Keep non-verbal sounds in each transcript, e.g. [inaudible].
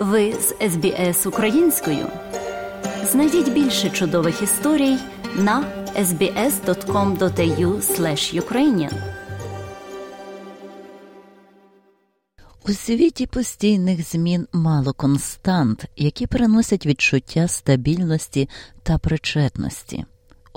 Ви з СБС українською. Знайдіть більше чудових історій на sbs.com.au ukrainian У світі постійних змін мало констант, які приносять відчуття стабільності та причетності.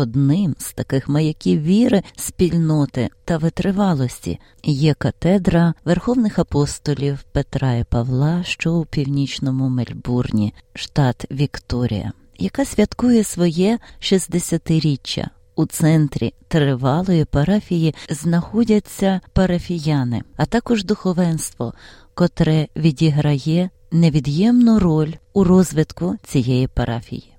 Одним з таких маяків віри, спільноти та витривалості є катедра верховних апостолів Петра і Павла, що у північному Мельбурні, штат Вікторія, яка святкує своє 60-річчя. У центрі тривалої парафії знаходяться парафіяни, а також духовенство, котре відіграє невід'ємну роль у розвитку цієї парафії.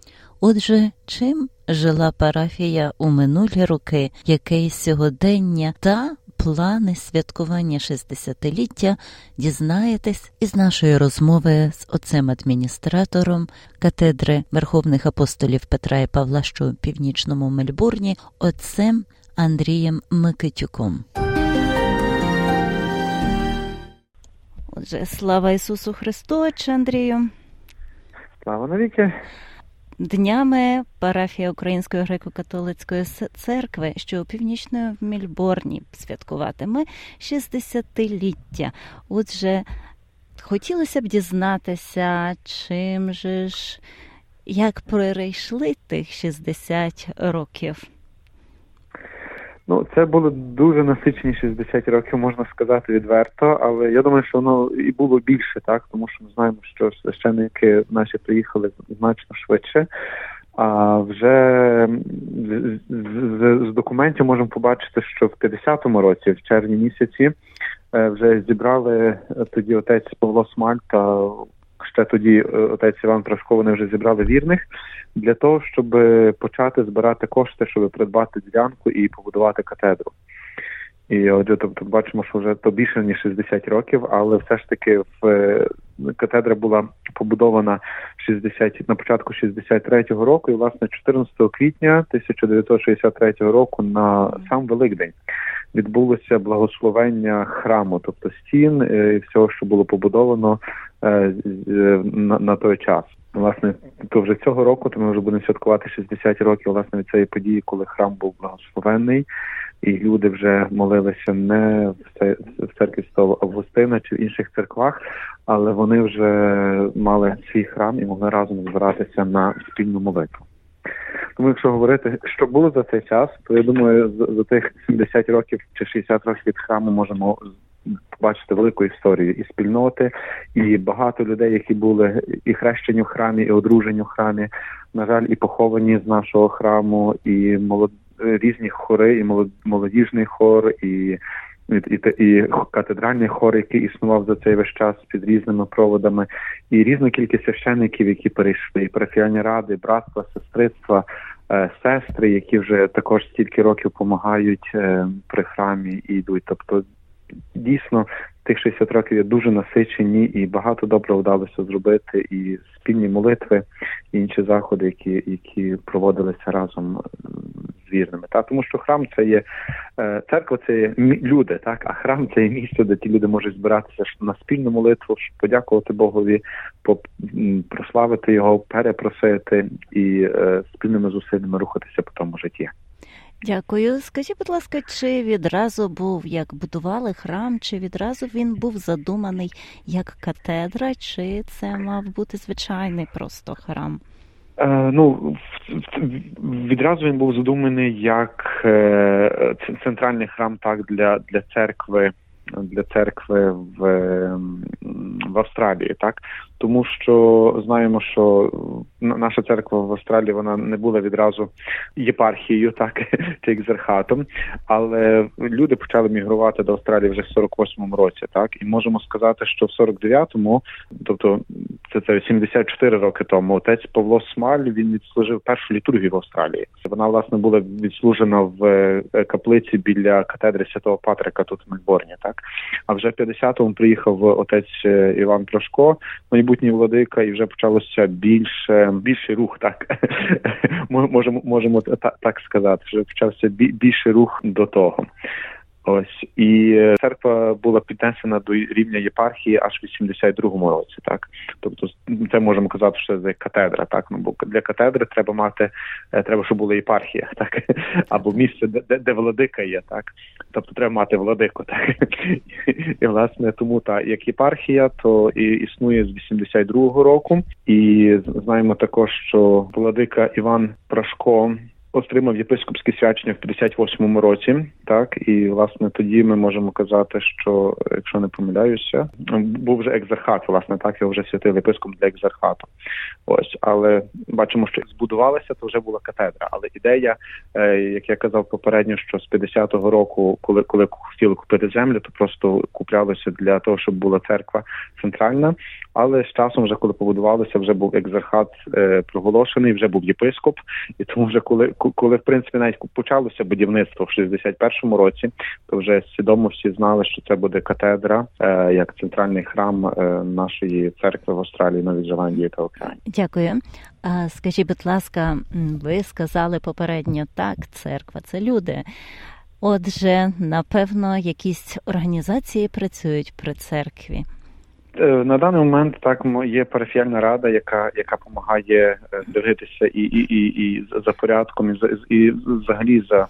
Отже, чим жила парафія у минулі роки, яке сьогодення та плани святкування 60-ліття дізнаєтесь із нашої розмови з отцем адміністратором катедри Верховних апостолів Петра і Павла, що у північному Мельбурні, отцем Андрієм Микитюком. Отже, слава Ісусу Христу, отче Андрію. Слава навіки. Днями парафія Української греко-католицької церкви, що у північної Мільборні святкуватиме 60-ліття. Отже, хотілося б дізнатися, чим же ж як перейшли тих 60 років. Ну, це були дуже насичені 60 років, можна сказати відверто, але я думаю, що воно і було більше, так тому що ми знаємо, що священники наші приїхали значно швидше. А вже з, з, з документів можемо побачити, що в 50-му році, в червні місяці, е, вже зібрали тоді отець Павло Смаль та ще тоді е, отець Іван Прошко, вони вже зібрали вірних для того, щоб почати збирати кошти, щоб придбати ділянку і побудувати катедру. І отже, тобто бачимо, що вже то більше ніж 60 років, але все ж таки в е, катедра була побудована 60, на початку 63-го року, і власне 14 квітня 1963 року на сам Великдень відбулося благословення храму, тобто стін е, і всього, що було побудовано е, на, на той час. Власне, то вже цього року, то ми вже будемо святкувати 60 років власне від цієї події, коли храм був благословенний, і люди вже молилися не в церкві Святого Августина чи в інших церквах, але вони вже мали свій храм і могли разом збиратися на спільну молитву. Тому, якщо говорити, що було за цей час, то я думаю, за тих 70 років чи 60 років від храму можемо побачити велику історію і спільноти, і багато людей, які були і хрещені в храмі, і одружені в храмі. На жаль, і поховані з нашого храму, і молод... різні хори, і молодіжний хор, і і, і катедральний хор, який існував за цей весь час під різними проводами, і різна кількість священників, які перейшли, і парафіальні ради, братства, сестрицтва, е, сестри, які вже також стільки років допомагають е, при храмі і йдуть. Тобто дійсно тих 60 років є дуже насичені і багато добре вдалося зробити, і спільні молитви, і інші заходи, які які проводилися разом з вірними. Та тому, що храм це є е, церква, це є люди, так а храм це є місце, де ті люди можуть збиратися на спільну молитву, щоб подякувати Богові, прославити його, перепросити і е, спільними зусиллями рухатися по тому житті. Дякую. Скажіть, будь ласка, чи відразу був як будували храм, чи відразу він був задуманий як катедра, чи це мав бути звичайний просто храм? Е, ну відразу він був задуманий як е, центральний храм, так для для церкви для церкви в в Австралії, так? Тому що знаємо, що наша церква в Австралії вона не була відразу єпархією, так [laughs] чи екзархатом, але люди почали мігрувати до Австралії вже в 48-му році, так? І можемо сказати, що в 49-му, тобто це це 74 роки тому, отець Павло Смаль він відслужив першу літургію в Австралії. Вона власне була відслужена в е, каплиці біля катедри святого Патрика тут в Мельборні, так а вже в 50-му приїхав отець е, Іван Прошко, майбутній владика, і вже почалося більше більший рух. Так [laughs] можемо можемо так сказати. Вже почався більший рух до того. Ось і церква була піднесена до рівня єпархії аж в 82-му році. Так, тобто, це можемо казати, що це катедра. Так, ну бо для катедри треба мати, треба, щоб була єпархія, [laughs] так або місце, де де владика є, так тобто треба мати владику. [laughs] Так і власне тому та як єпархія, то і існує з 82-го року, і знаємо також, що владика Іван Прашко отримав єпископське свячення в 58-му році, так і власне тоді ми можемо казати, що якщо не помиляюся, був вже екзархат, власне, так його вже святив єпископ для екзархату. Ось, але бачимо, що збудувалася, то вже була катедра. Але ідея, е, як я казав попередньо, що з 50-го року, коли коли хотіли купити землю, то просто куплялося для того, щоб була церква центральна. Але з часом, вже коли побудувалося, вже був екзархат е, проголошений, вже був єпископ, і тому вже коли коли в принципі навіть почалося будівництво в 61-му році, то вже свідомо всі знали, що це буде катедра е, як центральний храм е, нашої церкви в Австралії, Новій Зеландії та Океані. Дякую. А скажіть, будь ласка, ви сказали попередньо так, церква це люди. Отже, напевно, якісь організації працюють при церкві. Е, на даний момент так є парафіальна рада, яка яка допомагає е, дивитися і і, і, і за порядком, і і взагалі за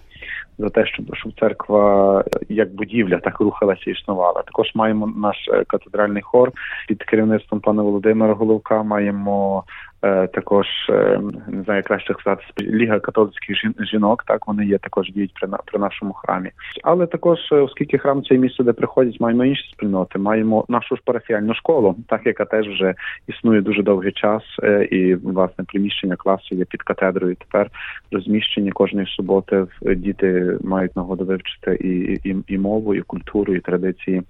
за те, щоб щоб церква як будівля так рухалася і існувала. Також маємо наш е, катедральний хор під керівництвом пана Володимира Головка. Маємо Е, також е, не знаю, краще сказати ліга католицьких жінок. Так вони є також діють при при нашому храмі. Але також, е, оскільки храм це місце, де приходять, маємо інші спільноти. Маємо нашу ж парафіальну школу, так яка теж вже існує дуже довгий час, і власне приміщення класу є під катедрою. Тепер розміщені кожної суботи діти мають нагоду вивчити і і, і мову, і культуру, і традиції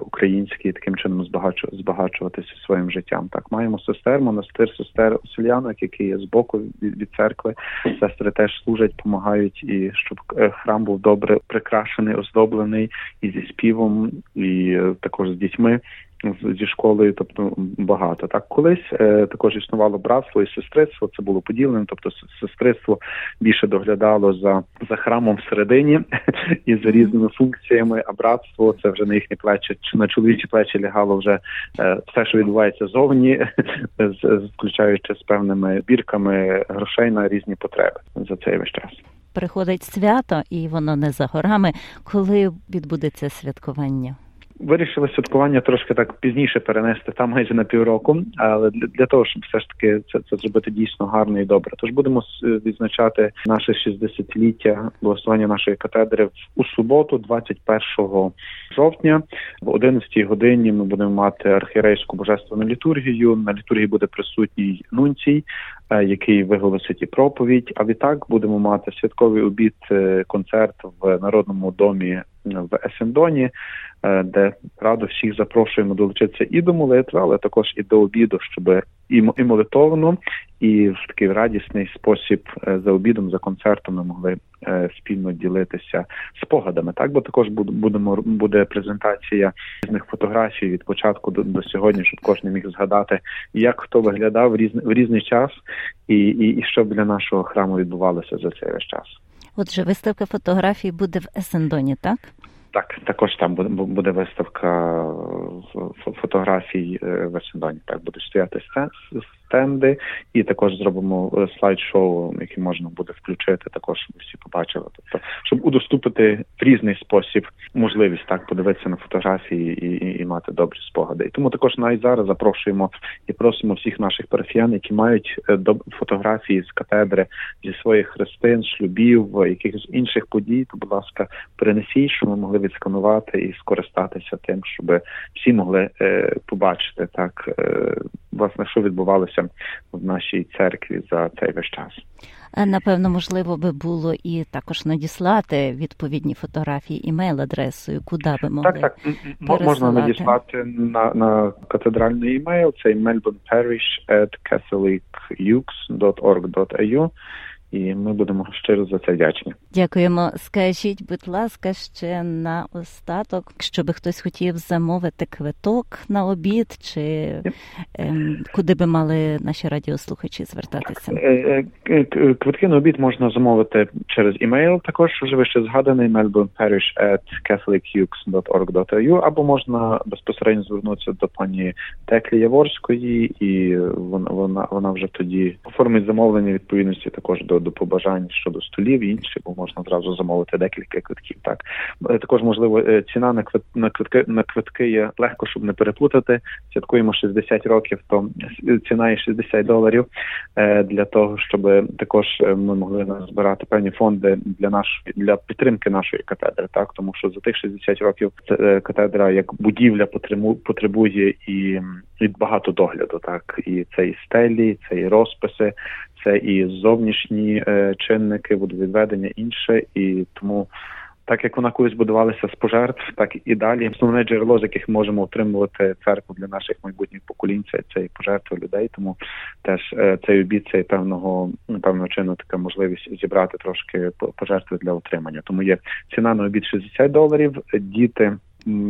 українські, і таким чином збагачуватися своїм життям. Так маємо сестер, монастир, сестер сестер Оселянок, які є з боку від, від церкви. Сестри теж служать, допомагають, і щоб е, храм був добре прикрашений, оздоблений і зі співом, і е, також з дітьми зі школою, тобто багато. Так колись е, також існувало братство і сестрицтво. Це було поділене, тобто сестрицтво більше доглядало за за храмом всередині [laughs] і за різними функціями. А братство це вже на їхні плечі чи на чоловічі плечі лягало вже е, все, що відбувається зовні, [laughs] з, включаючи з певними бірками грошей на різні потреби за цей весь час. Приходить свято, і воно не за горами. Коли відбудеться святкування? Вирішили святкування трошки так пізніше перенести там майже на півроку, але для, для того, щоб все ж таки це це зробити дійсно гарно і добре. Тож будемо відзначати наше 60-ліття благословення нашої катедри у суботу, 21 жовтня, в 11 годині ми будемо мати архірейську божественну літургію. На літургії буде присутній нунцій, е, який виголосить і проповідь. А відтак будемо мати святковий обід, е, концерт в народному домі в Есендоні, е, де радо всіх запрошуємо долучитися і до молитви, але також і до обіду, щоб і молитовно, і в такий радісний спосіб е, за обідом, за концертом ми могли е, спільно ділитися спогадами. Так, бо також будемо буде презентація різних фотографій від початку до, до сьогодні, щоб кожен міг згадати, як хто виглядав в різний в різний час, і, і, і що для нашого храму відбувалося за цей весь час. Отже, виставка фотографій буде в Есендоні, так? Так, також там буде буде виставка фотографій е, в Вашингтоні. Так буде стояти стенди, і також зробимо е, слайд-шоу, який можна буде включити, також щоб всі побачили. Тобто, щоб удоступити в різний спосіб можливість так подивитися на фотографії і і, і мати добрі спогади. І тому також навіть зараз запрошуємо і просимо всіх наших парафіян, які мають е, фотографії з катедри зі своїх хрестин, шлюбів, якихось інших подій. То, будь ласка, перенесіть, щоб ми могли відсканувати і скористатися тим, щоб всі могли е, побачити так, е, власне, що відбувалося в нашій церкві за цей весь час. Е, напевно, можливо би було і також надіслати відповідні фотографії імейл-адресою, куди би могли так, так можна надіслати на на катедральний імейл. Це melbourneparish at catholicukes.org.au і ми будемо щиро за це вдячні. Дякуємо. Скажіть, будь ласка, ще на остаток, щоб хтось хотів замовити квиток на обід, чи ем, куди би мали наші радіослухачі звертатися? Е, е, квитки на обід можна замовити через імейл. Також вже вище згаданий melbourneparish at catholicukes.org.au або можна безпосередньо звернутися до пані Теклі Яворської, і вона вона вона вже тоді оформить замовлення відповідності також до до побажань щодо столів і інші, бо можна зразу замовити декілька квитків. Так е, також можливо е, ціна на квит на квитки на квитки є легко, щоб не переплутати. Святкуємо 60 років, то ціна є 60 доларів е, для того, щоб також ми могли збирати певні фонди для нашої для підтримки нашої катедри. Так тому що за тих 60 років катедра як будівля потребує і і багато догляду. Так і це і стелі, це і розписи, це і зовнішні е, чинники, водовідведення інше, і тому. Так як вона колись будувалася з пожертв, так і далі. Основне джерело, з яких можемо отримувати церкву для наших майбутніх поколінь, це, і пожертви людей. Тому теж е, цей обід це певного певного чину така можливість зібрати трошки пожертви для отримання. Тому є ціна на обід 60 доларів. Діти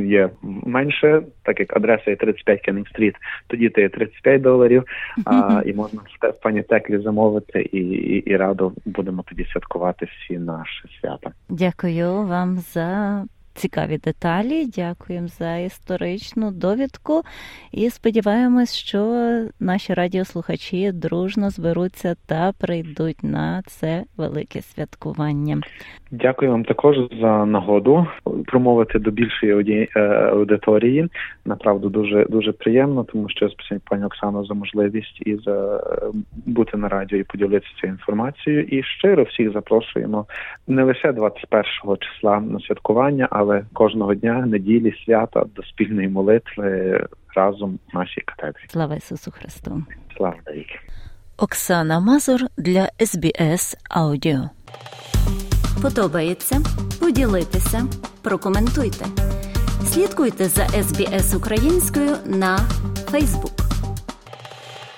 є менше, так як адреса є 35 Кеннінг Стріт, тоді ти є 35 доларів, а, і можна в пані Теклі замовити, і, і, і радо будемо тоді святкувати всі наші свята. Дякую вам за цікаві деталі. Дякуємо за історичну довідку і сподіваємось, що наші радіослухачі дружно зберуться та прийдуть на це велике святкування. Дякую вам також за нагоду промовити до більшої е, аудиторії. Направду дуже дуже приємно, тому що спасибі пані Оксано за можливість і за е, бути на радіо і поділитися цією інформацією. І щиро всіх запрошуємо не лише 21 числа на святкування, але кожного дня неділі свята до спільної молитви разом в нашій катедрі. Слава Ісусу Христу! Слава навіки! Оксана Мазур для СБС Аудіо. Подобається? Поділитися, прокоментуйте. Слідкуйте за СБС українською на Фейсбук.